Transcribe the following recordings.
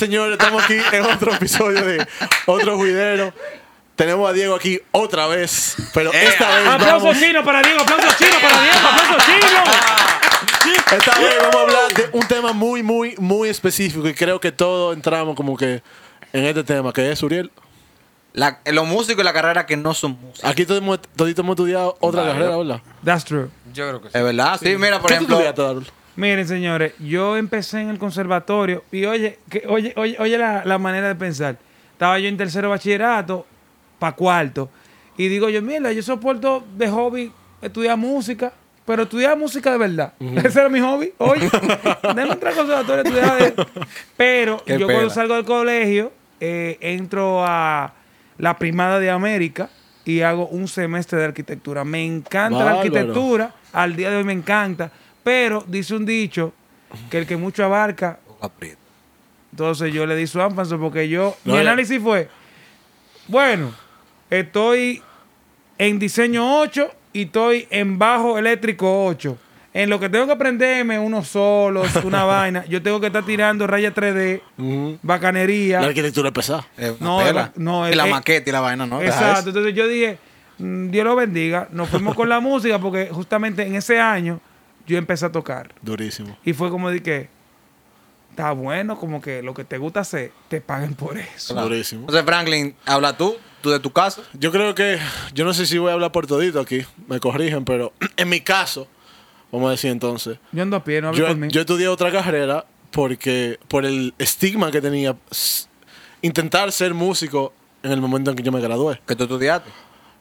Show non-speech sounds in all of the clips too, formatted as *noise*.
señores? Estamos aquí en otro *laughs* episodio de Otro Juidero. Tenemos a Diego aquí otra vez, pero esta vez Aplauso vamos, chino para Diego, aplauso chino para Diego, aplauso chino. esta vez vamos a hablar de un tema muy, muy, muy específico y creo que todos entramos como que en este tema, que es Uriel. La- los músicos y la carrera que no son músicos. Aquí todos hemos, toditos hemos estudiado otra Vale. carrera, ¿verdad? That's true. Yo creo que sí. Es verdad, sí. Mira, por ¿Qué tú ejemplo. estudiaste, Darul? Miren, señores, yo empecé en el conservatorio y oye, que, oye, oye, oye la, la manera de pensar. Estaba yo en tercero bachillerato, pa' cuarto, y digo yo, mira, yo soporto de hobby estudiar música, pero estudiar música de verdad. *laughs* Ese era mi hobby. Oye, *laughs* déjame entrar al conservatorio estudiar. de- Pero Qué yo cuando salgo del colegio, eh, entro a la primada de América y hago un semestre de arquitectura. Me encanta la arquitectura, al día de hoy me encanta, pero dice un dicho que el que mucho abarca, entonces yo le di su énfasis porque yo, No, mi ya- análisis fue, bueno, estoy en diseño 8 y estoy en bajo eléctrico 8. En lo que tengo que aprenderme unos solos, *laughs* una vaina, yo tengo que estar tirando raya 3D, Ujú. bacanería. La arquitectura es pesada. Es una No, era- no, y la eh, maqueta y la vaina, ¿no? Exacto. Entonces yo dije, mm, Dios lo bendiga. Nos fuimos con la *laughs* música porque justamente en ese año yo empecé a tocar. Durísimo. Y fue como de que, está bueno, como que lo que te gusta hacer, te paguen por eso. Durísimo. Entonces, Franklin, habla tú, tú de tu caso. Yo creo que, yo no sé si voy a hablar por todito aquí, me corrigen, pero *clears throat* en mi caso, vamos a decir entonces, Yo ando a pie, no hables yo, mí. yo estudié otra carrera porque, por el estigma que tenía intentar ser músico en el momento en que yo me gradué. Que tú estudiaste.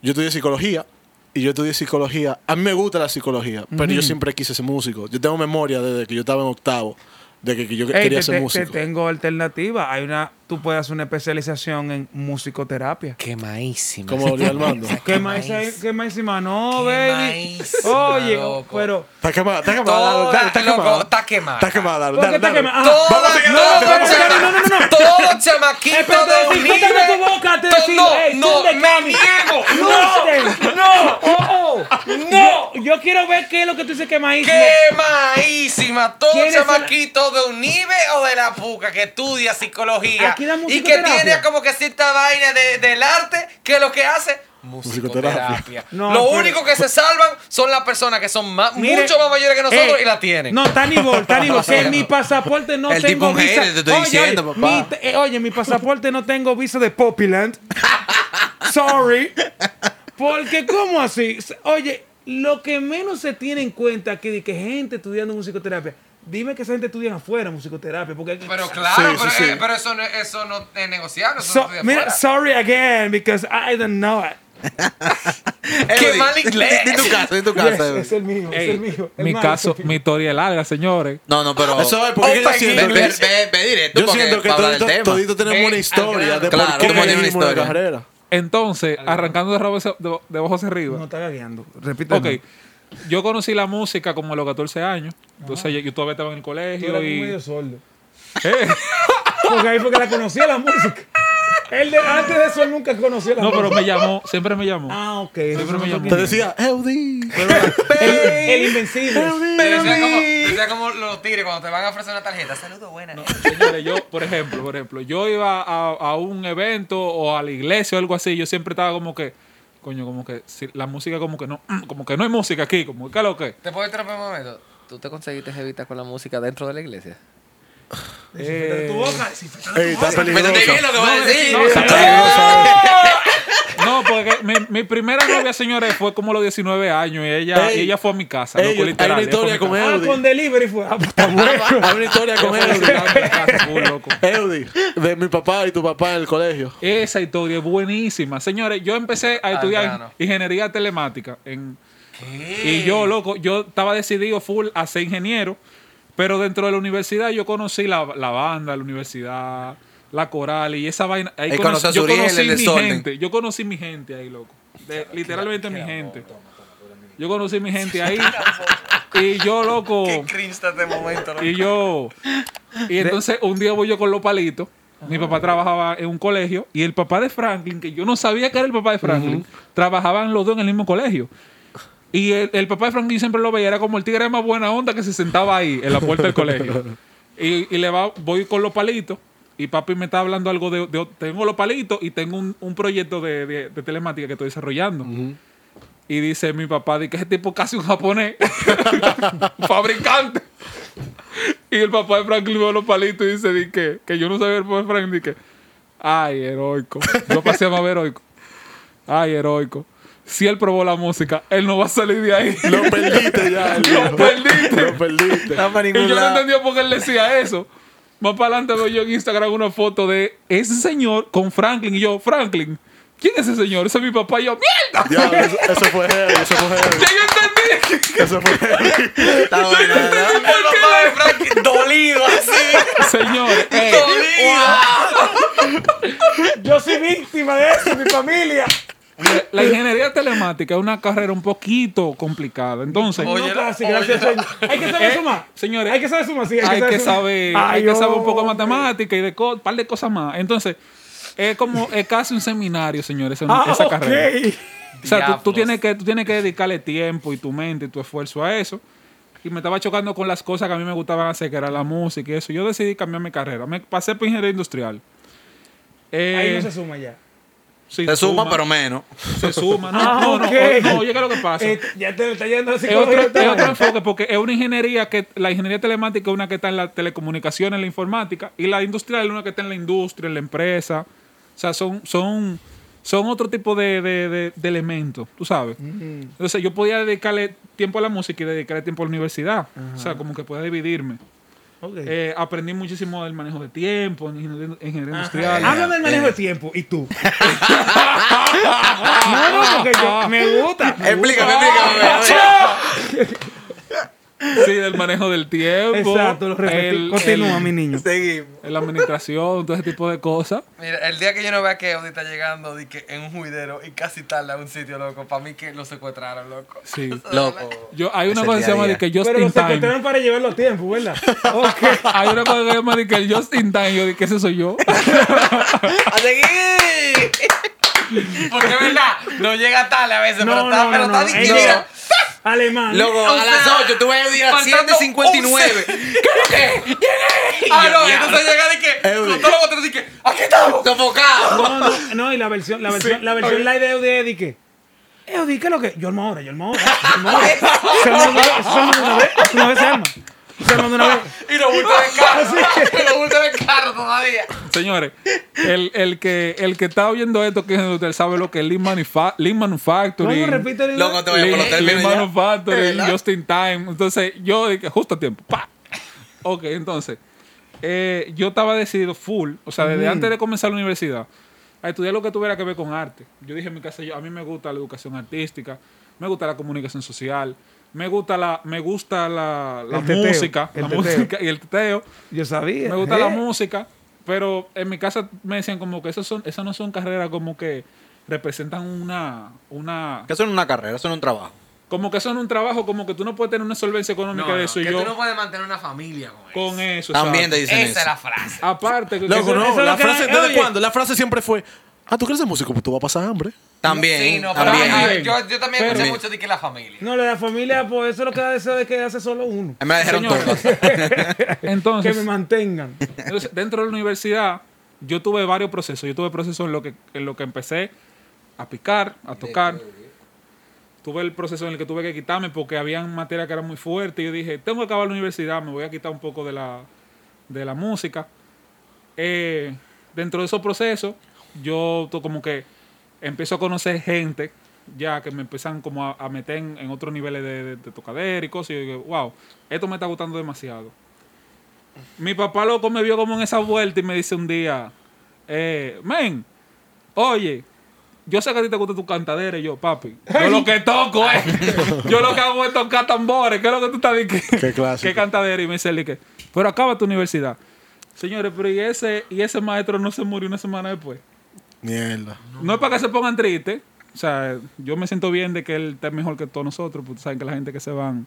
Yo estudié psicología y yo estudié psicología. A mí me gusta la psicología, pero yo siempre quise ser músico. Yo tengo memoria desde que yo estaba en octavo, de que, yo Ey, quería te, ser músico. te tengo alternativa. Hay una, tú puedes hacer una especialización en musicoterapia. Quemadísima. Como Uriel Armando. ¿Qué qué encima? No, baby. Quemadísima, *laughs* Oye, loco. pero... Está quemada, está quemada. Está quemada. está quemada. Está quemada. dale, ¿Por qué está quemada? No, no, no, no. *laughs* Todo chamaquito de Unive. tu boca decir, no, no, me niego. *laughs* ¡No! ¡No! ¡No! Yo quiero ver qué es lo que tú dices que maíz. Quemadísima. Todo ¿Quién es el- chamaquito de Unive o de la Puca que estudia psicología Da y que tiene como que cierta vaina de- del arte que lo que hace Musicoterapia. musicoterapia. No, lo pero- único que se salvan son las personas que son más, Mire, mucho más mayores que nosotros eh, y la tienen. No, Tanibol, Tanibol, *laughs* que en mi pasaporte no El tengo visa. hater, te estoy Oye, diciendo, oye, papá. mi te- eh, oye, mi pasaporte no tengo visa de Poppyland. *laughs* Sorry. Porque, ¿cómo así? Oye, lo que menos se tiene en cuenta aquí de que gente estudiando musicoterapia, dime que esa gente estudia afuera musicoterapia. Porque Pero claro, Sí, sí, pero, sí. eh, pero eso, no, eso no es negociable. Eso So- no mira, afuera. sorry again, because I don't know it. *laughs* Qué mal inglés. Di, di tu caso, di tu Yes, caso. es el mío, es Ey, el mío. el mi caso, es mi historia es larga, señores. No, no, pero. Eso es porque yo siento Ve, que, ve, ve, ve directo. yo siento que todito, todito tenemos Ven una historia de Claro, por qué tú tienes una historia. carrera. Entonces, arrancando de, rabo- de, de ojos arriba. No está gagueando. Repite. Ok, yo conocí la música como a los 14 años. Entonces, yo, yo todavía estaba en el Tú colegio eras y... medio sordo. Eh, *laughs* Porque ahí fue que la conocía la música. Él de, antes de eso él nunca conocía la no, pero música. me llamó, siempre me llamó. Ah, ok. Siempre me no llamó. Te decía, Eudi. *laughs* el, el invencible. Decía como, decía como los tigres cuando te van a ofrecer una tarjeta. Saludos, buenas. Señores, yo, por ejemplo, por ejemplo, yo iba a, a un evento o a la iglesia o algo así, yo siempre estaba como que, coño, como que si- la música como que no, como que no hay música aquí, como que lo que. ¿Te puedo interrumpir un momento? ¿Tú te conseguiste jevita con la música dentro de la iglesia? Eh, Tu boca. sí, Ey, está Me peligroso. entendí bien lo que vas a decir. No, porque mi, mi primera novia, señores, fue como a los 19 años y ella, Ey. y ella fue a mi casa. Ey, loco, hay literal, una ella fue a mi historia con casa. Ah, Eudi. con delivery fue. Ah, pues, está bueno. *laughs* Hay una historia con Eudi. Eudi, de mi papá y tu papá en el colegio. Esa historia es buenísima. Señores, yo empecé a estudiar ingeniería telemática. En, y yo, loco, yo estaba decidido full a ser ingeniero. Pero dentro de la universidad yo conocí la, la banda, la universidad, la coral y esa vaina. Ahí Ahí conocí- yo conocí el mi desorden. gente. Yo conocí mi gente ahí, loco. De- literalmente mi gente. Yo conocí mi gente ahí. *laughs* y yo, loco. cringe este Y yo. Y entonces un día voy yo con los palitos. Mi papá trabajaba en un colegio y el papá de Franklin, que yo no sabía que era el papá de Franklin, trabajaban los dos en el mismo colegio. Y el, el papá de Franklin siempre lo veía, era como el tigre más buena onda que se sentaba ahí en la puerta del colegio. *laughs* Y, y le va, voy con los palitos y papi me está hablando algo de, de- tengo los palitos y tengo un, un proyecto de, de- de telemática que estoy desarrollando. Y dice mi papá, de que ese tipo casi un japonés, un *laughs* fabricante. Y el papá de Franklin ve los palitos y dice, di que, que yo no sabía el papá de Franklin, di que, ay, heroico. Yo pasé a más heroico. Ay, heroico. Si él probó la música, él no va a salir de ahí. Lo perdiste ya. *laughs* Lo perdiste. Lo perdiste. No Y yo no entendía por qué él decía eso. Más para adelante veo yo en Instagram una foto de ese señor con Franklin. Y yo, Franklin, ¿quién es ese señor? Ese es mi papá. Y yo, ¡mierda! Diablo, eso, eso fue heavy, eso fue Ya heavy. yo entendí. Eso fue heavy. Está *laughs* bueno, ¿verdad? El papá de Frank dolido así. Señor, *laughs* ey, Yo soy víctima de eso, mi familia. La ingeniería telemática es una carrera un poquito complicada. Entonces, Oye, no, casi, oye, gracias, señor. Hay que saber Eh, sumar. señores, hay que saber sumar, sí. hay que sumar. saber, Ay, hay que saber un poco de matemática y de un par de cosas más. Entonces, es como, es casi un seminario, señores, esa, Ah, esa ok. carrera. O sea, tú, tienes que, tú tienes que dedicarle tiempo y tu mente y tu esfuerzo a eso. Y me estaba chocando con las cosas que a mí me gustaban hacer, que era la música y eso. Yo decidí cambiar mi carrera. Me pasé por ingeniería industrial. Eh, Ahí no se suma ya. Sí, Se suma, pero menos. Se suma. No, Ah, no, no, no, oye, ¿qué es lo que pasa? Eh, ya te está yendo la es otro, es otro enfoque porque es una ingeniería que la ingeniería telemática es una que está en la telecomunicación, en la informática, y la industrial es una que está en la industria, en la empresa. O sea, son, son, son otro tipo de, de- de- de elementos, tú sabes. Entonces yo podía dedicarle tiempo a la música y dedicarle tiempo a la universidad. O sea, como que podía dividirme. Eh, aprendí muchísimo del manejo de tiempo, en ingeniería, industrial. Háblame del manejo de tiempo. ¿Y tú? *laughs* no, no, porque yo, me gusta. me Explícame, gusta. explícame. Sí, del manejo del tiempo. Exacto, lo repetí. el- Continúa, el- mi niño. Seguimos. la administración, todo ese tipo de cosas. Mira, el día que yo no vea que Audi está llegando di que en un juidero y casi tarda a un sitio, loco, para mí que lo secuestraron, loco. Sí. *laughs* Loco. Yo, hay una Ese cosa que se a llama de que Pero Just lo in Time. secuestraron para llevar los tiempos, ¿verdad? *laughs* Ok. Hay una cosa que se llama de que el Just in Time. Yo dije, ese soy yo. *laughs* ¡A seguir! Porque es verdad, no llega tarde a veces, pero No, está, no, pero no, está no. Que Alemán. Loco, a las sea, 8 tú vas a ir a las faltando 7.59. ¿Qué? ¿Qué? Ah, no, y entonces llega de que, con todos los botones, di que, aquí estamos. Sofocado. No, no, no, y la versión, la versión, la versión live de Eudi es de que. Eudi, ¿qué es lo que? Yo armo ahora, yo armo ahora. Yo armo ahora. Arma una vez, una vez se arma. Se arma de una vez. *laughs* Y lo bultos de carro, *laughs* y lo bultos de carro todavía. Señores, el, el, que, el que está oyendo esto, que es usted sabe lo que es Lean, Manufa- Lean Manufacturing. ¿Cómo repite el Loco, te voy a los Lean, Lean. Manufacturing. Just in Time. Entonces, yo dije, justo a tiempo. ¡Pa! Ok, entonces, eh, yo estaba decidido full, o sea, desde antes de comenzar la universidad, a estudiar lo que tuviera que ver con arte. Yo dije en mi casa, yo, a mí me gusta la educación artística, me gusta la comunicación social, me gusta la, me gusta la, la El teteo, música, la teteo. música y el teteo. Yo sabía. Me gusta la ¿eh? música, pero en mi casa me decían como que esas son, esas no son carreras como que representan una, una, Que eso no es una carrera, eso no es un trabajo. como que son un trabajo, como que tú no puedes tener una solvencia económica No, de no, eso y que yo tú no puedes mantener una familia con eso. con eso. También te dicen Esa eso. es la frase. Aparte, que Loco, eso- no. eso es La lo que- frase, ¿desde oye. cuándo? La frase siempre fue: Ah, tú crees de músico, pues tú vas a pasar hambre. También, Sí, no, pero también. yo, yo también escuché Pero- mucho de que la familia. No, la familia, pues eso es lo que da deseo de que hace solo uno. Me Señores. todas. *laughs* Que entonces, me mantengan. entonces, dentro de la universidad, yo tuve varios procesos. Yo tuve procesos en lo que, en lo que empecé a picar, a tocar. Tuve el proceso en el que tuve que quitarme porque habían materias que eran muy fuertes. Y yo dije, tengo que acabar la universidad, me voy a quitar un poco de la, de la música. Eh, dentro de esos procesos, yo como que empiezo a conocer gente ya que me empiezan como a, a meter en, en otros niveles de, de, de tocadera y cosas. Y yo digo, wow, esto me está gustando demasiado. Mi papá loco me vio como en esa vuelta y me dice un día, eh, men, oye, yo sé que a ti te gusta tu cantadera y yo, papi, yo lo que toco es, yo lo que hago es tocar tambores, ¿qué es lo que tú estás diciendo? Qué clásico. ¿Qué cantadera? Y me dice, que, pero acaba tu universidad. Señores, pero ¿y ese, y ese maestro no se murió una semana después? Mierda. No es para que se pongan tristes. O sea, yo me siento bien de que él esté mejor que todos nosotros, porque saben que la gente que se van.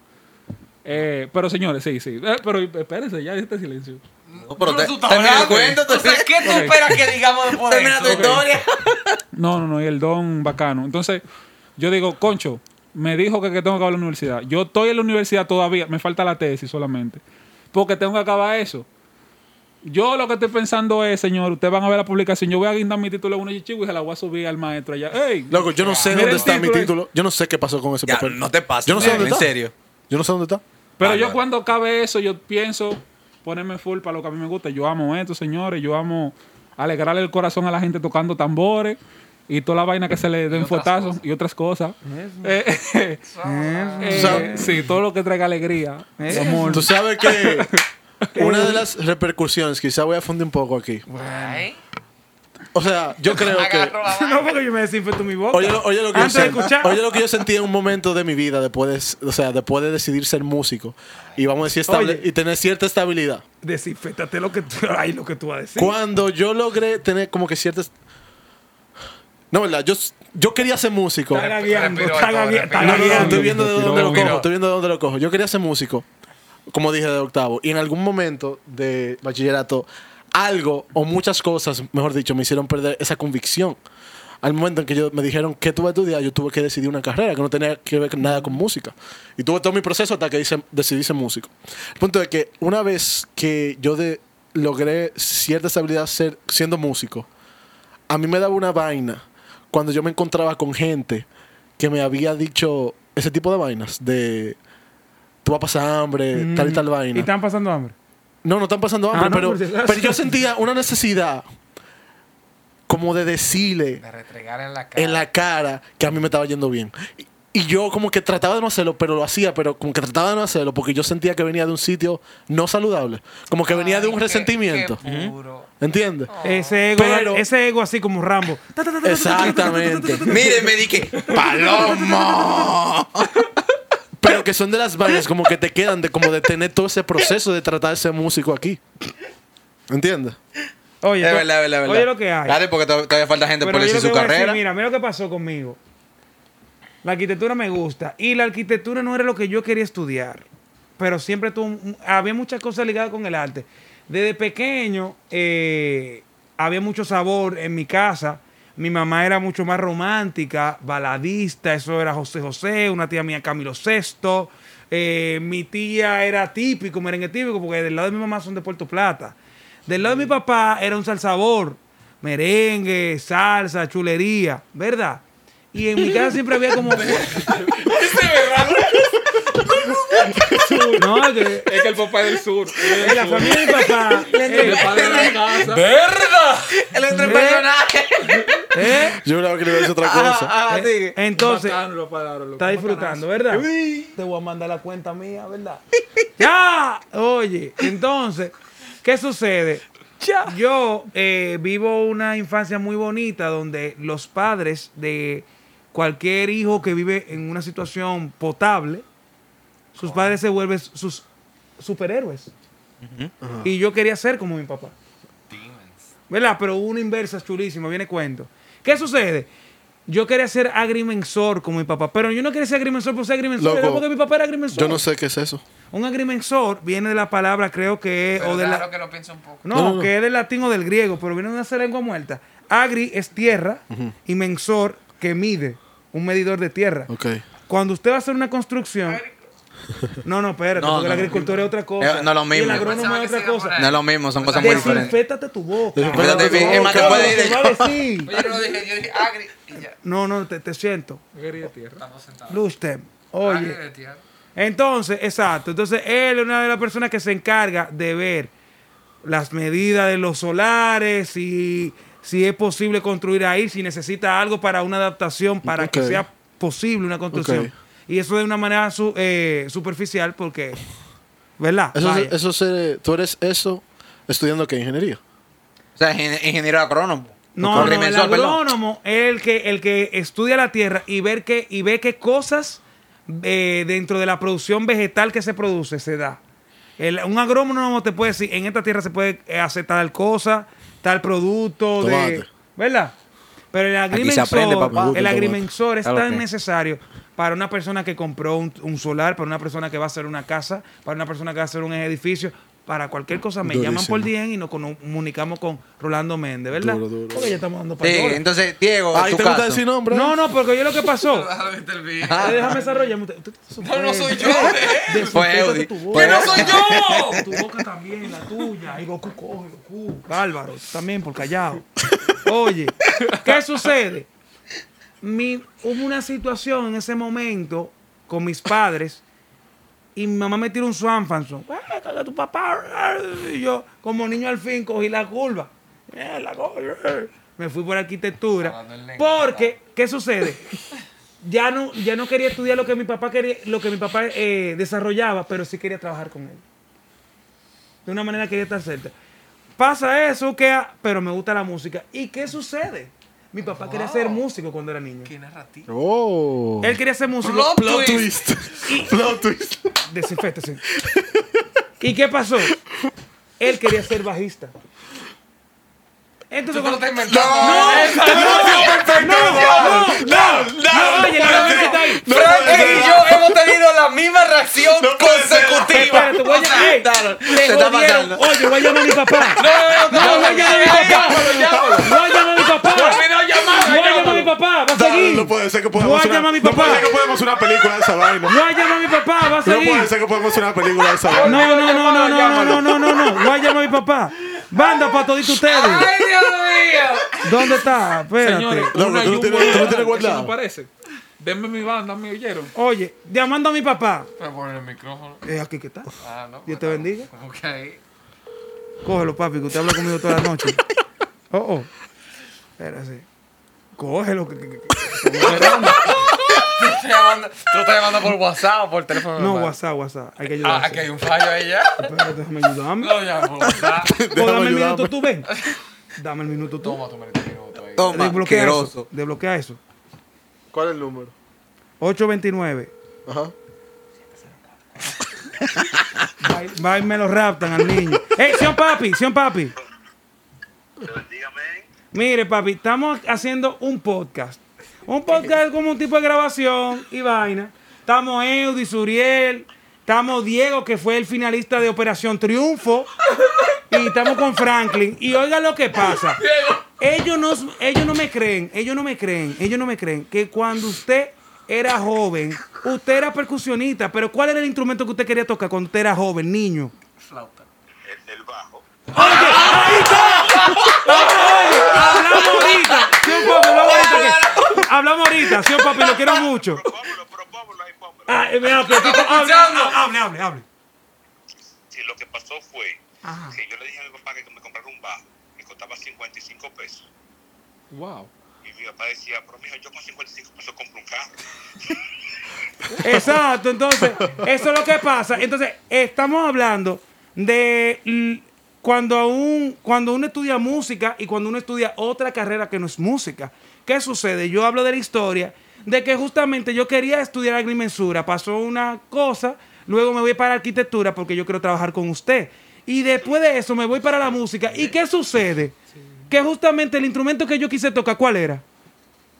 Eh, pero señores, sí, sí. Eh, pero espérense, ya este silencio. No, pero te, termina el cuento. O sea, ¿qué tú esperas que digamos después de Termina tu historia. No, no, no, y el don bacano. Entonces, yo digo, concho, me dijo que, que tengo que acabar la universidad. Yo estoy en la universidad todavía, me falta la tesis solamente. Porque tengo que acabar eso. Yo lo que estoy pensando es, señor, ustedes van a ver la publicación. Yo voy a guindar mi título en una chichigo y se la voy a subir al maestro allá. ¡Ey! Loco, yo no sé dónde el está mi título. título. Yo no sé qué pasó con ese Ya, papel. no te pases, Yo no sé man, dónde en está. serio. Yo no sé dónde está. Pero Ah, yo no. cuando cabe eso, yo pienso ponerme full para lo que a mí me gusta. Yo amo esto, señores. Yo amo alegrarle el corazón a la gente tocando tambores y toda la vaina que se le den fuetazos y otras cosas. Eh, *laughs* eh, eh, ¿Sabes? sí, todo lo que traiga alegría. Eso. amor. Tú sabes que una de las repercusiones, quizá voy a fundir un poco aquí. Ay, O sea, yo creo que. agarro la vaina. No, porque yo me desinfecto mi boca. Oye, lo- oye, lo que yo Antes de escuchar. oye lo que yo sentí en un momento de mi vida después de, o sea, después de decidir ser músico y vamos a decir estable, Oye. y tener cierta estabilidad. Desinfectate lo que tú, ay, lo que tú vas a decir. Cuando yo logré tener como que ciertas No, verdad, yo, yo quería ser músico. Está gagueando, Respiro está gagueando, está respiro. No, no, no, gagueando. estoy viendo de dónde lo Respiro. cojo, estoy viendo de dónde lo cojo. Yo quería ser músico, como dije de octavo, y en algún momento de bachillerato, algo o muchas cosas, mejor dicho, me hicieron perder esa convicción. Al momento en que yo, me dijeron que tuve que estudiar, yo tuve que decidir una carrera que no tenía que ver nada con música. Y tuve todo mi proceso hasta que decidí ser músico. El punto es que una vez que yo logré cierta estabilidad ser, siendo músico, a mí me daba una vaina cuando yo me encontraba con gente que me había dicho ese tipo de vainas de tú vas a pasar hambre, tal y tal vaina. Mm. Y están pasando hambre. No, no están pasando hambre, Ah, no, pero, pero yo sentía una necesidad como de decirle De retregar en la cara. en la cara que a mí me estaba yendo bien. Y, y yo como que trataba de no hacerlo, pero lo hacía, pero como que trataba de no hacerlo porque yo sentía que venía de un sitio no saludable. Como que venía de un qué- resentimiento. qué puro. ¿Entiendes? Ese ego, Pero- ese ego así como Rambo. Exactamente. Miren, me dije, ¡Palomo! Pero que son de las vainas como que te quedan de como de tener todo ese proceso de tratar de ser músico aquí. ¿Entiendes? Oye, Es verdad, es verdad, es verdad. oye lo que hay. Dale, porque to- todavía falta gente Pero por yo decir lo su que voy a decir, carrera. mira, mira lo que pasó conmigo. La arquitectura me gusta. Y la arquitectura no era lo que yo quería estudiar. Pero siempre tuvo un- había muchas cosas ligadas con el arte. Desde pequeño eh, había mucho sabor en mi casa. Mi mamá era mucho más romántica, baladista. Eso era José José, una tía mía Camilo Sesto. Eh, mi tía era típico, merengue típico, porque del lado de mi mamá son de Puerto Plata. Del lado de mi papá era un salsabor, merengue, salsa, chulería, ¿verdad? Y en mi casa siempre había como... *laughs* no, es que Es que el papá es del sur. en la familia de mi papá... El eh, padre de la casa. ¡Verda! El entrepersonaje. eh, Yo creo que le voy a decir otra cosa. Ah, eh, sigue. entonces, está disfrutando, ¿verdad? Te voy a mandar la cuenta mía, ¿verdad? ¡Ya! Oye, entonces, ¿qué sucede? Yo eh, vivo una infancia muy bonita donde los padres de cualquier hijo que vive en una situación potable, sus padres se vuelven sus superhéroes. Y yo quería ser como mi papá. ¿Verdad? Pero una inversa chulísima, viene cuento. ¿Qué sucede? Yo quería ser agrimensor como mi papá, pero yo no quería ser agrimensor por ser agrimensor, Loco, porque mi papá era agrimensor. Yo no sé qué es eso. Un agrimensor viene de la palabra, creo que es, Pero o de claro la, que lo pienso un poco. no, No, no, no. que es del latín o del griego, pero viene de una lengua muerta. Agri es tierra y mensor que mide, un medidor de tierra. Ok. Cuando usted va a hacer una construcción, no, no, espérate, No, porque no. la agricultura es otra cosa. Eh, no es lo Y mismo. el agrónomo es otra cosa. No es lo mismo, son cosas muy diferentes. Desinfétate tu boca. Bien, es más, te ir de-. Oye, yo no dije, yo dije agri y ya. No, no, te, te siento. Quería tierra. Estamos sentados. Agri Oye. de tierra. Entonces, exacto. Entonces, él es una de las personas que se encarga de ver las medidas de los solares, si, si es posible construir ahí, si necesita algo para una adaptación, para que sea posible una construcción. Y eso de una manera su- eh, superficial porque, ¿verdad? Eso, Vaya. eso se- tú eres eso estudiando qué ingeniería. O sea, ingen- ingeniero agrónomo. No, no, el agrónomo es el que, el que estudia la tierra y, ver que, y ve qué cosas eh, dentro de la producción vegetal que se produce se da. El- un agrónomo te puede decir, en esta tierra se puede eh, hacer tal cosa, tal producto, de. ¿verdad? Pero el agrimensor, aprende, papá. El agrimensor es tan que- necesario para una persona que compró un, un solar, para una persona que va a hacer una casa, para una persona que va a hacer un edificio, para cualquier cosa me llaman por. DM y nos comunicamos con Rolando Méndez, ¿verdad? Duro, duro. Porque ya estamos dando Sí, payola. entonces, Diego, Ay, tu ¿te gusta caso. decir nombre? No, no, porque yo lo que pasó. *laughs* Eh, Déjame desarrollarme. Usted- usted te No, no soy yo. ¿eh? Desinfétate Fue Eudi. tu Fue boca. ¡Que no soy yo! Tu boca también, la tuya. Y Goku coge, Goku. Bárbaro, también por callado. *laughs* Oye, ¿qué sucede? Mi, hubo una situación en ese momento con mis padres y mi mamá me tiró un Swanfanson. ¡Ah, caga tu papá! Y yo, como niño al fin, cogí la curva. La. Me fui por arquitectura. Porque, ¿qué sucede? Ya no, ya no quería estudiar lo que mi papá quería, lo que mi papá eh, desarrollaba, pero sí quería trabajar con él. De una manera quería estar cerca. Pasa eso, que, pero me gusta la música. ¿Y qué sucede? Mi papá quería ser músico cuando era niño. ¡Qué narrativo! Oh. Él quería ser músico. Plot Plot twist. twist. Plot twist. Desinféctese. ¿Y qué pasó? Él quería ser bajista. Entonces, Tú te lo cuando- estás inventando. no, no, oye, la música está ahí. Frank y yo hemos tenido la misma reacción consecutiva. Espérate, voy a, O sea, ey, dale, te se está jodieron. pasando. Oye, voy a llamar a mi papá. No, No, voy a llamar a mi papá. Voy a llamar a mi papá. videollamada, Voy a llamar a mi papá. Va a seguir. no puede ser que Voy podamos a una- llamar a mi No puede papá. ser que podamos hacer una película de esa vaina. Voy a llamar a mi papá. Va a No puede seguir. ser que podamos hacer una película de esa vaina. No, no, no, no, no, no, no, no, no, no. Voy a llamar a mi papá. Banda para toditos ustedes. ¡Ay, Dios mío! ¿Dónde está? Espérate. Señores, No, pero tú un tienes- tú no tienes guardado. no parece. Denme mi banda, ¿me oyeron? Oye, llamando a mi papá. Voy a poner el micrófono. Eh, aquí que está. Ah, no. Dios te bendiga. Ok. Cógelo, papi, que usted habla conmigo toda la noche. *laughs* Oh, oh. Espérate. Cógelo. *laughs* Que, que- que-. Tú estás llamando- tú estás llamando por WhatsApp o por teléfono. No, normal? WhatsApp, WhatsApp. Hay que Ah, ayudarse. aquí hay un fallo ahí ya. Espérate, déjame ayudarme. No, llama *laughs* por WhatsApp. O dame el minuto tú, ven. *laughs* Dame el minuto tú. Toma tu minuto ahí. Toma, Desbloquea eso. Desbloquea eso. ¿Cuál es el número? 829. Ajá. Va, y- me lo raptan al niño. ¡Ey, señor papi! ¡Señor papi! Mire, papi, estamos haciendo un podcast. Un podcast como un tipo de grabación y vaina. Estamos Eudi, Suriel, estamos Diego, que fue el finalista de Operación Triunfo. Y estamos con Franklin. Y oiga lo que pasa. Ellos no, ellos no me creen, ellos no me creen, ellos no me creen que cuando usted era joven, usted era percusionista, pero ¿cuál era el instrumento que usted quería tocar cuando usted era joven, niño? Flauta. el, el bajo. Hablamos ahorita, señor papi, hablamos ahorita. que- hablamos ahorita, señor papi, lo quiero mucho. Ah, eh, hable, hable, hable, hable. Sí, lo que pasó fue que yo le dije a mi papá que me comprara un bajo. Me costaba 55 pesos. Wow. Y mi papá decía, pero mijo, yo con 55 pesos compro un carro. *laughs* Exacto, entonces, eso es lo que pasa. Entonces, estamos hablando de cuando, un, cuando uno estudia música y cuando uno estudia otra carrera que no es música. ¿Qué sucede? Yo hablo de la historia de que justamente yo quería estudiar agrimensura, pasó una cosa, luego me voy para arquitectura porque yo quiero trabajar con usted. Y después de eso me voy para la música. ¿Y qué sucede? Que justamente el instrumento que yo quise tocar, ¿cuál era?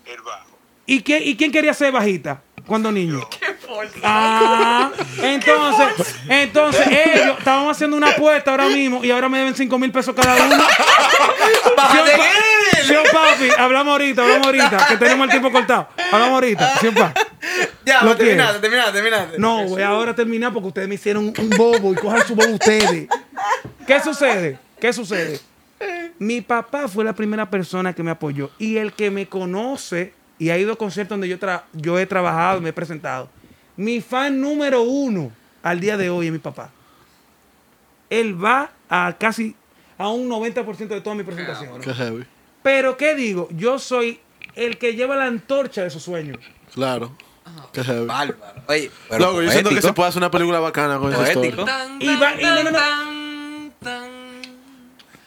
El bajo. ¿Y, qué, ¿Y quién quería ser bajita cuando niño? Ah, entonces, entonces ellos estaban haciendo una apuesta ahora mismo y ahora me deben 5 mil pesos cada uno. Señor papi, hablamos ahorita, hablamos ahorita, que tenemos el tiempo cortado. Hablamos ahorita, pa. Ya, Lo terminaste, terminaste, terminaste. No, voy ahora a terminar porque ustedes me hicieron un bobo y cojan su bobo ustedes. ¿Qué sucede? ¿Qué sucede? Mi papá fue la primera persona que me apoyó y el que me conoce y ha ido a conciertos donde yo, tra- yo he trabajado y me he presentado. Mi fan número uno al día de hoy es mi papá. Él va a casi a un 90% de todas mis presentaciones. Qué heavy. Pero ¿qué digo? Yo soy el que lleva la antorcha de esos sueños. Claro. Qué heavy. Bárbaro. Oye, pero Loco, yo siento que se puede hacer una película bacana con esa historia. Y va- y no, no, no. tan, tan,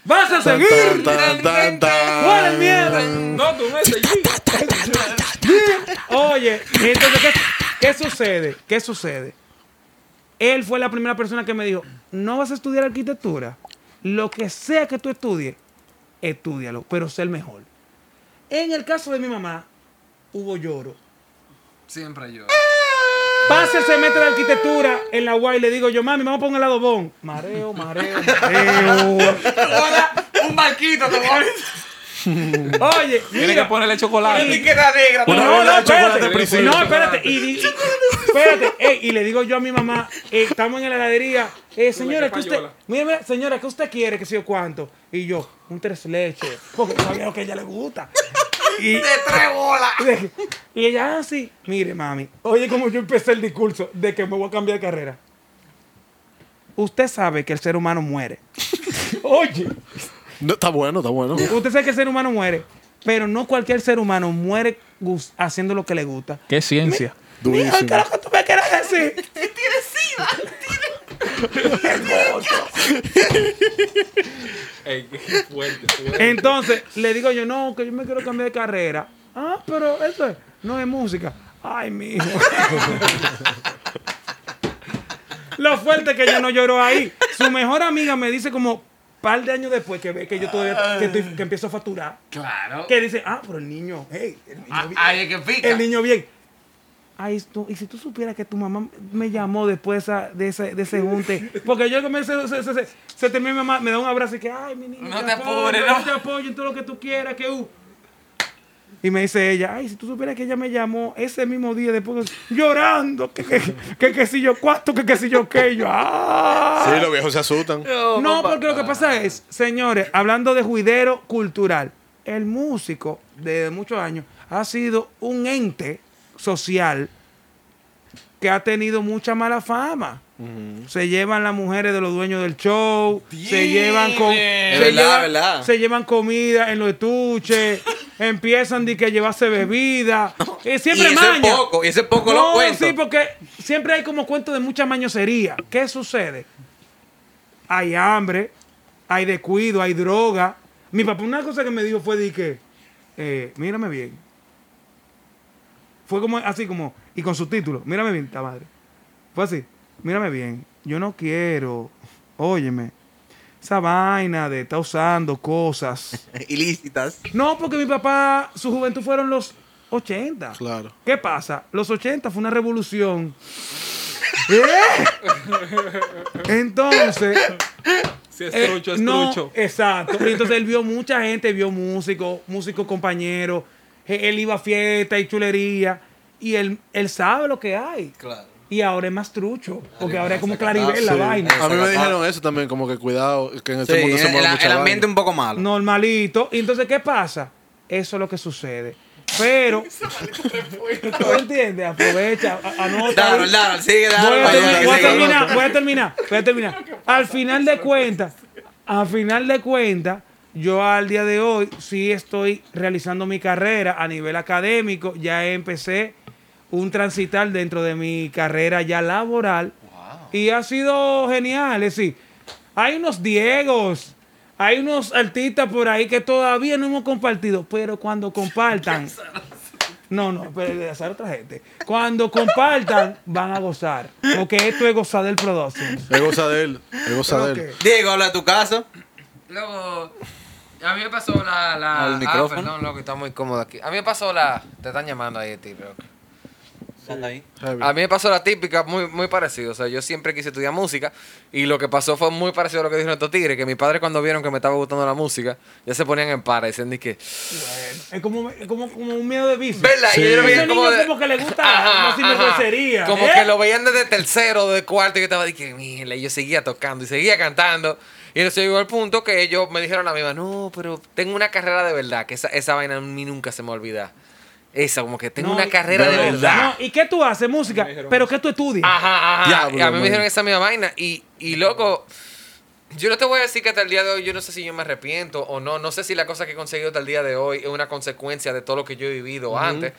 ¡Vas a seguir! ¿Cuál es miedo? No, tú me Oye, entonces, ¿qué, qué sucede? ¿Qué sucede? Él fue la primera persona que me dijo, no vas a estudiar arquitectura. Lo que sea que tú estudies, estúdialo, pero sé el mejor. En el caso de mi mamá, hubo lloro. Siempre yo. Pasa el semestre de arquitectura en la UAI y le digo yo, mami, vamos a poner el lado bon. Mareo, mareo, mareo. *laughs* Ahora, un barquito, te voy a Oye, Tiene que ponerle chocolate. etiqueta negra. Bueno, No, no, chocolate espérate. principio. No, espérate. Y, y- espérate. ey, y le digo yo a mi mamá, eh, estamos en la heladería. Eh, señora, ¿qué usted, mira, mira, señora, ¿qué usted quiere? Que sé yo cuánto. Y yo, un tres leches. Porque sabía lo que a ella le gusta. Y, De tres bolas. *laughs* y ella, ah, sí. Mire, mami. Oye, como yo empecé el discurso de que me voy a cambiar de carrera. Usted sabe que el ser humano muere. *laughs* Oye. No, está bueno, está bueno. Usted sabe que el ser humano muere, pero no cualquier ser humano muere haciendo lo que le gusta. Qué ciencia. Mira, ¿qué es lo que tú me quieres decir? *laughs* Fuerte, fuerte. Entonces, le digo yo, no, que yo me quiero cambiar de carrera. Ah, pero eso es- no es música. Ay, mijo. *laughs* Lo fuerte que yo no lloro ahí. Su mejor amiga me dice como par de años después que ve que yo todavía que, estoy- que empiezo a facturar. Claro. Que dice, ah, pero el niño, hey, el niño Ah, bien. Ahí es que pica. El niño bien. Ay, tú- y si tú supieras que tu mamá me llamó después esa- de, ese, de ese junte, porque yo me se, se, se, se, se termina mi mamá, me da un abrazo y que, ay, mi niño, No te apoyo, apures, yo no. te apoyo en todo lo que tú quieras, que uh. Y me dice ella, ay, si tú supieras que ella me llamó ese mismo día después *laughs* llorando, que que, que, que si yo cuánto, que que si yo qué, yo, ah. Sí, los viejos se asustan. No, porque lo que pasa es, señores, hablando de juidero cultural, el músico de muchos años ha sido un ente social que ha tenido mucha mala fama. Se llevan las mujeres de los dueños del show, se llevan con, se, verdad, llevan, verdad. se llevan comida en los estuches, empiezan de que llevarse bebida, y siempre y ese maña. poco, y ese poco No, lo cuento. sí, porque siempre hay como cuentos de mucha mañosería. ¿Qué sucede? Hay hambre, hay descuido, hay droga. Mi papá una cosa que me dijo fue de que, eh, mírame bien. Fue como así como, y con subtítulos, mírame bien, ta madre. Fue así, mírame bien, yo no quiero, óyeme, esa vaina de estar usando cosas. *laughs* Ilícitas. No, porque mi papá, su juventud fueron los 80. Claro. ¿Qué pasa? Los 80 fue una revolución. *laughs* ¿Eh? Entonces, Si es eh, es no, trucho. exacto. Entonces él vio mucha gente, vio músicos, músicos compañeros. Él iba a fiesta y chulería. Y él, él sabe lo que hay. Claro. Y ahora es más trucho. Porque ahora es como claribel la Sí. vaina. A mí me dijeron eso también, como que cuidado, que en Sí, este mundo se el, mueve el mucha ambiente vaina. un poco malo. Normalito. Y entonces, ¿qué pasa? Eso es lo que sucede. Pero, *laughs* ¿tú entiendes? Aprovecha, anota. Dale, dale, sigue, Voy dale. a, terminar, voy a terminar, voy a terminar, voy a terminar. Al final de cuentas, al final de cuentas, yo al día de hoy sí estoy realizando mi carrera a nivel académico. Ya empecé un transitar dentro de mi carrera ya laboral. Y ha sido genial. Es decir, hay unos Diegos, hay unos artistas por ahí que todavía no hemos compartido, pero cuando compartan. *laughs* No, no, pero de hacer otra gente. Cuando compartan, van a gozar. Porque esto es gozar del Productions. Es goza de él, es goza de él. Ok. Diego, habla de tu caso. Luego, a mí me pasó la. la Al ah, micrófono. perdón, loco, está muy cómodo aquí. A mí me pasó la. Te están llamando ahí, tío. loco. A mí me pasó la típica, muy, muy parecido. O sea, yo siempre quise estudiar música y lo que pasó fue muy parecido a lo que dijeron estos tigres, que mis padres cuando vieron que me estaba gustando la música, ya se ponían en para, dicen de que... Es como, es como, como un miedo de vicio. ¿Verdad? Sí. Y ellos lo Ese veían niño como, de- como que le gusta Ajá. Como ¿eh? que lo veían desde tercero, de cuarto, y yo estaba que, mierda, y yo seguía tocando y seguía cantando. Y entonces llegó al punto que ellos me dijeron a mí, no, pero tengo una carrera de verdad, que esa, esa vaina a mí nunca se me va a olvidar. Esa, como que tengo No, una carrera de verdad. no, ¿Y qué tú haces? Música. Pero ¿qué tú estudias? Ajá, ajá. Diablo, y a mí me dijeron esa misma vaina. Y, y loco, yo no te voy a decir que hasta el día de hoy yo no sé si yo me arrepiento o no. No sé si la cosa que he conseguido hasta el día de hoy es una consecuencia de todo lo que yo he vivido antes.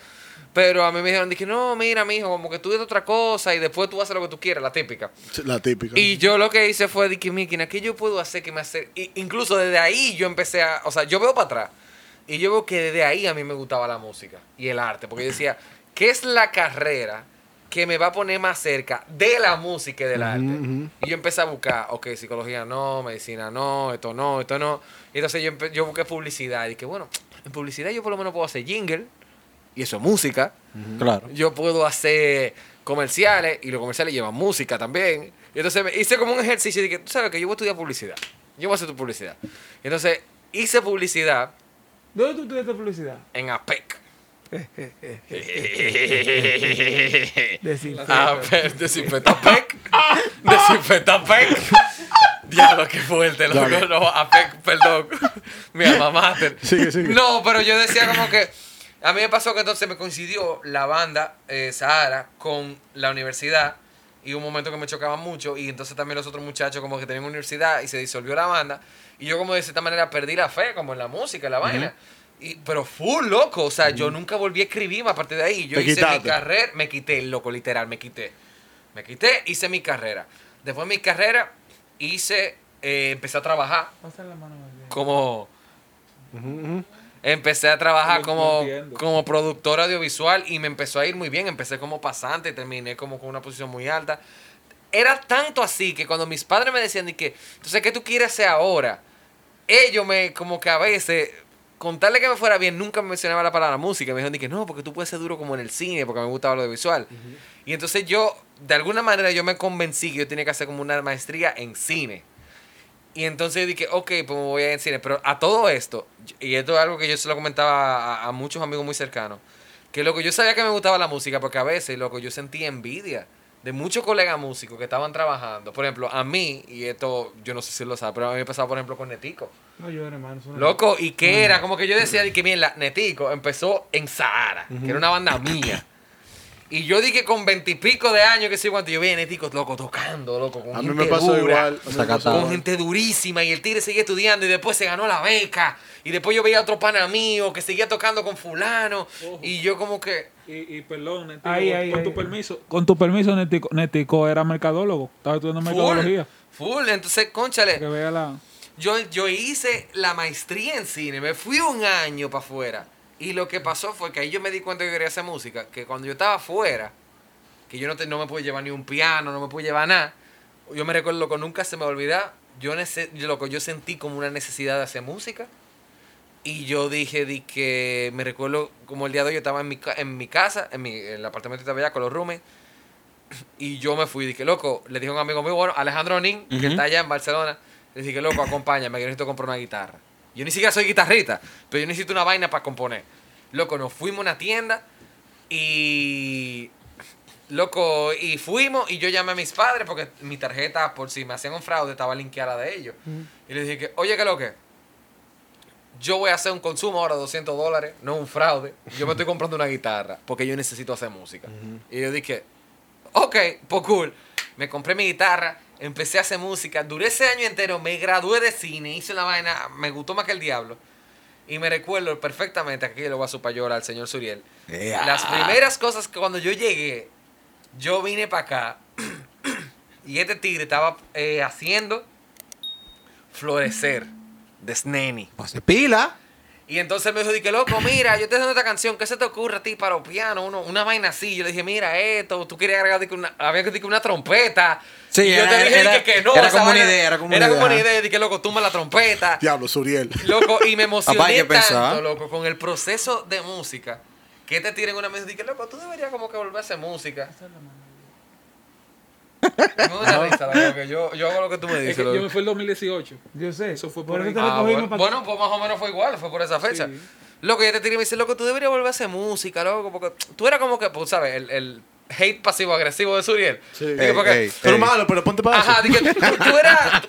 Pero a mí me dijeron, dije, no, mira, mijo, como que tú eres otra cosa y después tú haces lo que tú quieras, la típica. La típica. Y yo lo que hice fue, dije, mira, ¿qué yo puedo hacer que me hace? y- incluso desde ahí yo empecé a, o sea, yo veo para atrás. Y yo veo que desde ahí a mí me gustaba la música y el arte. Porque yo decía, ¿qué es la carrera que me va a poner más cerca de la música y del arte? Y yo empecé a buscar, ok, psicología no, medicina no, esto no, esto no. Y entonces yo, yo busqué publicidad. Y dije, bueno, en publicidad yo por lo menos puedo hacer jingle. Y eso es música. Claro. Yo puedo hacer comerciales y los comerciales llevan música también. Y entonces me- hice como un ejercicio de que, tú sabes que yo voy a estudiar publicidad. Yo voy a hacer tu publicidad. Y entonces hice publicidad ¿Dónde tú estudiaste publicidad? en APEC. Desinfecta. APEC, desinfectapec. Desinfectapec. Diablo, qué fuerte, loco. Dale. No, APEC, perdón. Mi alma *laughs* mater. Sigue, sigue. No, pero yo decía como que. A mí me pasó que entonces me coincidió la banda eh, Sahara con la universidad. Y un momento que me chocaba mucho. Y entonces también los otros muchachos como que tenían universidad y se disolvió la banda. Y yo como de cierta manera perdí la fe, como en la música, en la vaina. Y, pero full loco. O sea, yo nunca volví a escribir a partir de ahí. Yo Te hice quitaste. mi carrera. Me quité, loco, literal, me quité. Me quité, hice mi carrera. Después de mi carrera, hice, eh, empecé a trabajar la mano como... Empecé a trabajar como, como productor audiovisual y me empezó a ir muy bien. Empecé como pasante, terminé como con una posición muy alta. Era tanto así que cuando mis padres me decían de que, entonces, ¿qué tú quieres hacer ahora? Ellos me, como que a veces, contarle que me fuera bien, nunca me mencionaba la palabra música. Me dijeron de que no, porque tú puedes ser duro como en el cine, porque me gustaba lo audiovisual. Y entonces yo, de alguna manera, yo me convencí que yo tenía que hacer como una maestría en cine. Y entonces dije, ok, pues me voy a ir en cine. Pero a todo esto, y esto es algo que yo se lo comentaba a, a muchos amigos muy cercanos, que loco, yo sabía que me gustaba la música porque a veces, loco, yo sentía envidia de muchos colegas músicos que estaban trabajando. Por ejemplo, a mí, y esto yo no sé si lo sabe, pero a mí me pasaba, por ejemplo, con Netico. No llores, hermano. eso no- Loco, y que era como que yo decía de que mira, Netico empezó en Sahara, que era una banda mía. Y yo dije con veintipico de años que sé cuánto yo vi a Netico, loco, tocando, loco, con A mí gente me pasó dura, igual. a mí me pasó Sacatado. Con igual. gente durísima y el tigre seguía estudiando y después se ganó la beca. Y después yo veía a otro pana mío que seguía tocando con fulano. Y yo como que... Y, y perdón, Netico, Ahí, con, ahí, con tu ahí. permiso, con tu permiso, Netico, Netico era mercadólogo, estaba estudiando Full, mercadología. full. Entonces, conchale, Que vea la... yo, yo hice la maestría en cine, me fui un año para afuera. Y lo que pasó fue que ahí yo me di cuenta que quería hacer música, que cuando yo estaba afuera, que yo no, te- no me pude llevar ni un piano, no me pude llevar nada, yo me recuerdo que nunca se me va a olvidar, yo, nece- loco, yo sentí como una necesidad de hacer música. Y yo dije di que me recuerdo como el día de hoy yo estaba en mi, ca- en mi casa, en, mi, en el apartamento que estaba allá con los roommates. *clears throat* Y yo me fui dije, loco, le dije a un amigo mío, bueno, Alejandro Nin, que está allá en Barcelona, le dije, loco, acompáñame, que necesito comprar una guitarra. Yo ni siquiera soy guitarrista, pero yo necesito una vaina para componer. Loco, nos fuimos a una tienda y... Loco, y fuimos y yo llamé a mis padres porque mi tarjeta, por si me hacían un fraude, estaba linkeada de ellos. Y les dije, que, oye, ¿qué lo que? Yo voy a hacer un consumo ahora de 200 dólares, no un fraude. Yo me estoy *laughs* comprando una guitarra porque yo necesito hacer música. Y yo dije, ok, pues cool. Me compré mi guitarra, empecé a hacer música. Duré ese año entero, me gradué de cine, hice una vaina, me gustó más que el diablo. Y me recuerdo perfectamente, aquí le voy a su payola al señor Suriel. Las primeras cosas que cuando yo llegué, yo vine para acá *clears throat* y este tigre estaba eh, haciendo Florecer de Sneni. Pues pila. Y entonces me dijo, dije, loco, mira, yo te haciendo esta canción, ¿qué se te ocurre a ti para los pianos? Uno, una vaina así. Yo le dije, mira esto, tú querías agregar una, había que decir una trompeta. Sí, y yo era- te dije era- dije, que no. era como una idea, era como una Era como idea, una idea. Dije, loco, tumba la trompeta. Diablo, Suriel. Loco, y me emocioné que tanto, pensar. loco, con el proceso de música. Que te tiren una mesa y dije, loco, tú deberías como que volver a hacer música. Risa, que yo, yo hago lo que tú me Es dices. que yo me fui el 2018. Yo sé. Eso fue por por eso ahí. te Ah, bueno, pues más o menos fue igual, fue por esa fecha. Sí. Loco, ya te tiré y me dice, loco, tú deberías volver a hacer música, loco, porque tú eras como que, pues, ¿sabes? El, el hate pasivo-agresivo de Suriel. Sí. Ey, porque- ey. Pero malo, pero ponte para Ajá, dije, tú, tú *laughs* eras,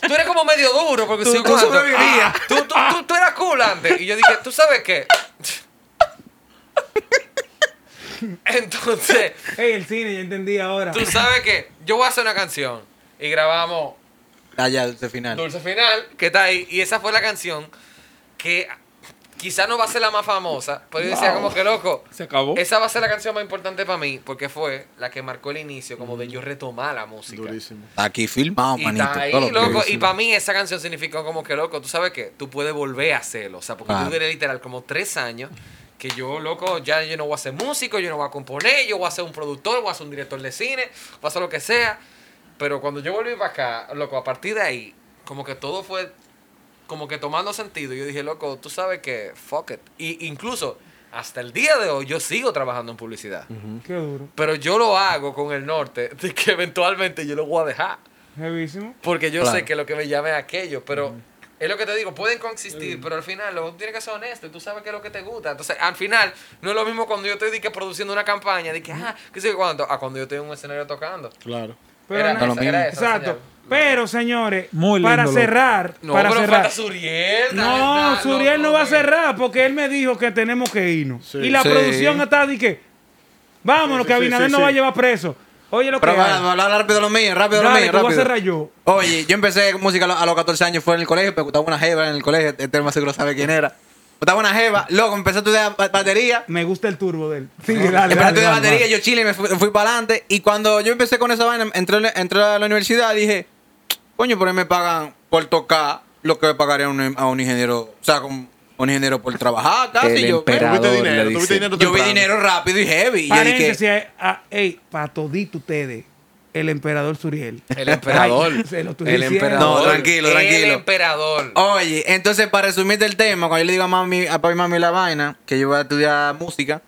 tú eras como medio duro, porque Tú- si tú cuánto- sobrevivías. Ah, *laughs* tú, tú, tú, tú eras cool antes. Y yo dije, ¿tú sabes qué? *laughs* *laughs* Entonces, Ey, el cine, ya entendí ahora. tú sabes que yo voy a hacer una canción y grabamos Allá, dulce final. Dulce Final, que está ahí. Y esa fue la canción que quizá no va a ser la más famosa, pero yo decía como que loco. Se acabó. Esa va a ser la canción más importante para mí porque fue la que marcó el inicio como de yo retomar la música. Durísimo. Está aquí filmado, Y manito. está ahí, todo loco. Y para mí esa canción significó como que, loco, tú sabes que tú puedes volver a hacerlo. O sea, porque Claro. yo duré literal como tres años que yo, loco, ya yo no voy a ser músico, yo no voy a componer, yo voy a ser un productor, voy a ser un director de cine, voy a hacer lo que sea. Pero cuando yo volví para acá, loco, a partir de ahí, como que todo fue como que tomando sentido. Yo dije, loco, tú sabes que, fuck it. Y incluso hasta el día de hoy yo sigo trabajando en publicidad. Qué duro. Pero yo lo hago con el norte *laughs* de que eventualmente yo lo voy a dejar. Jevísimo. Porque yo Claro. sé que lo que me llame es aquello, pero es lo que te digo, pueden coexistir, pero al final lo tienes que ser honesto y tú sabes qué es lo que te gusta. Entonces, al final, no es lo mismo cuando yo estoy di que, produciendo una campaña, de que, ah, qué sé cuánto, a cuando yo estoy en un escenario tocando. Claro. Pero era, no- no lo esa, mismo. era esa Exacto. Pero, señores, Muy para lindo, cerrar, No, para pero cerrar. falta Suriel. No, Suriel no va a cerrar porque él me dijo que tenemos que irnos. Sí. Y la Sí. producción está de que, vámonos, Sí, que Abinader sí. va a llevar preso. Oye, lo que Pero hay. va, va a hablar rápido lo mío, rápido lo Dale, mío, que voy a rápido. yo. Oye, yo empecé música a los, a los 14 años, fue en el colegio, me gustaba una jeva en el colegio, este más seguro sabe quién era. Me gustaba una jeva, luego empecé a estudiar ba- batería. Me gusta el turbo de él. Sigue, dale, empecé a estudiar dale, batería, yo chile, me fui, fui para adelante. Y cuando yo empecé con esa vaina, entré, entré a la universidad dije, coño, por ahí me pagan por tocar lo que me pagaría a un, a un ingeniero, o sea, con un ingeniero por trabajar casi. El yo, emperador. Tuviste le dinero, dice. tuviste dinero yo vi dinero rápido y heavy. Y yo dije, Paréntesis, ah, ey, para todito ustedes, el emperador Suriel. El emperador. Ay, se lo estoy El diciendo. emperador. No, tranquilo, El tranquilo. emperador. Oye, entonces para resumirte el tema, cuando yo le digo a mami, a papi y mami la vaina, que yo voy a estudiar música,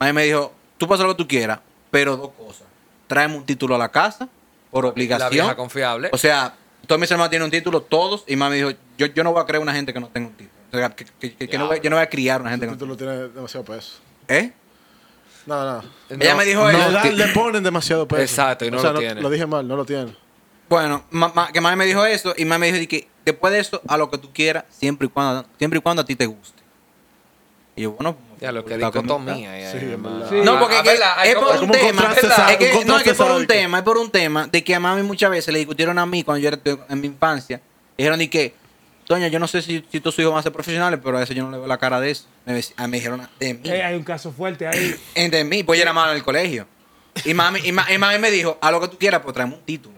mami me dijo, tú pasa lo que tú quieras, pero dos cosas. Tráeme un título a la casa, por La obligación. vieja confiable. O sea, todos mis hermanos tienen un título, todos, y mami dijo, yo, yo no voy a crear una gente que no tenga un título. Que, que- que- que no voy- yo no voy a criar una gente que Este no título tiene demasiado peso. ¿Eh? Nada, nada. Ella No, me dijo No, eso. le ponen demasiado peso. Exacto, y no O sea, lo tiene. Lo dije mal, no lo tiene. Bueno, ma- ma- que mami me dijo eso, y mami me dijo que después de eso, a lo que tú quieras, siempre y cuando, siempre y cuando a ti te guste. Y yo, bueno, Ya, lo que como dicotomía. ya, Sí. Sí. No, porque es por un tema. Es que- no, es que contraste es por un tema, es por un tema de que a mami muchas veces le discutieron a mí cuando yo era en mi infancia. Dijeron de que, Doña, yo no sé si, si tus hijos van a ser profesionales, pero a eso yo no le veo la cara de eso. Me, ah, me dijeron de mí. Ey, hay un caso fuerte ahí. *clears throat* Eh, De mí, pues yo era malo en el colegio. Y mami, y, ma- y mami me dijo, a lo que tú quieras, pues tráeme un título.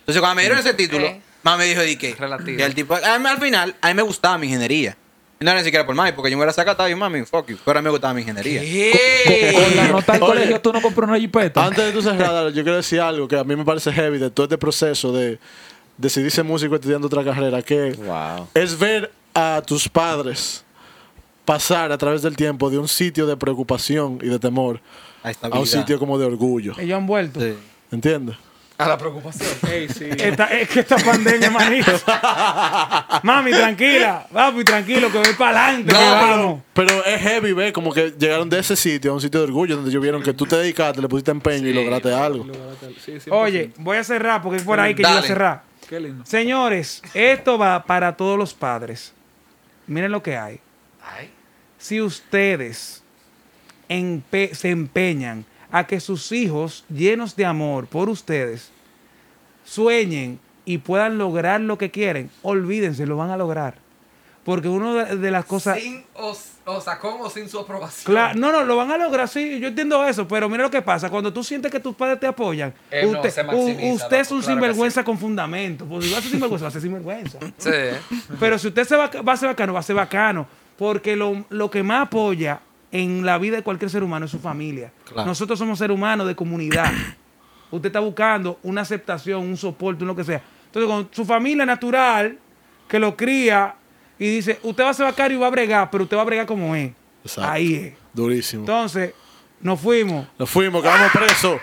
Entonces cuando me dieron ese título, Eh. mami me dijo, ¿de qué? Relativo. Y el tipo, a mí, al final, a mí me gustaba mi ingeniería. Y no era ni siquiera por mami, porque yo me hubiera sacado, estaba bien, mami, fuck you. Pero a mí me gustaba mi ingeniería. ¿Qué? Con la nota del colegio tú no compras una jipeta. Antes de tú cerrar, yo quiero decir algo que a mí me parece heavy de todo este proceso de decidir ser músico estudiando otra carrera, que Wow. es ver a tus padres pasar a través del tiempo de un sitio de preocupación y de temor A, a un sitio como de orgullo. Ellos han vuelto. Sí. ¿Entiendes? A la preocupación. *laughs* Ey, sí. Esta- es que esta pandemia, manito. *laughs* Mami, tranquila. Papi, tranquilo, que voy para adelante. No, pero, es heavy ver como que llegaron de ese sitio a un sitio de orgullo donde ellos vieron que tú te dedicaste, le pusiste empeño y lograste algo. Sí, 100%. Oye, voy a cerrar porque es por ahí que yo voy a Dale. cerrar. Qué lindo. Señores, esto va para todos los padres. Miren lo que hay. Ay. Si ustedes empe- se empeñan a que sus hijos, llenos de amor por ustedes, sueñen y puedan lograr lo que quieren, olvídense, lo van a lograr. Porque una de, las cosas... Sin, o, o sea, con o sin su aprobación. Claro, no, no, lo van a lograr, sí, yo entiendo eso, pero mira lo que pasa, cuando tú sientes que tus padres te apoyan, Eh, usted, u- usted es un claro sinvergüenza con fundamento, porque si va a ser sinvergüenza, va a ser sinvergüenza. *laughs* Sí. Pero si usted se va, va a ser bacano, va a ser bacano, porque lo, lo que más apoya en la vida de cualquier ser humano es su familia. Claro. Nosotros somos seres humanos de comunidad. *coughs* usted está buscando una aceptación, un soporte, un lo que sea. Entonces, con su familia natural, que lo cría y dice, usted va a ser bacano y va a bregar, pero usted va a bregar como es. Exacto. Ahí es. Durísimo. Entonces, nos fuimos. Nos fuimos, quedamos presos.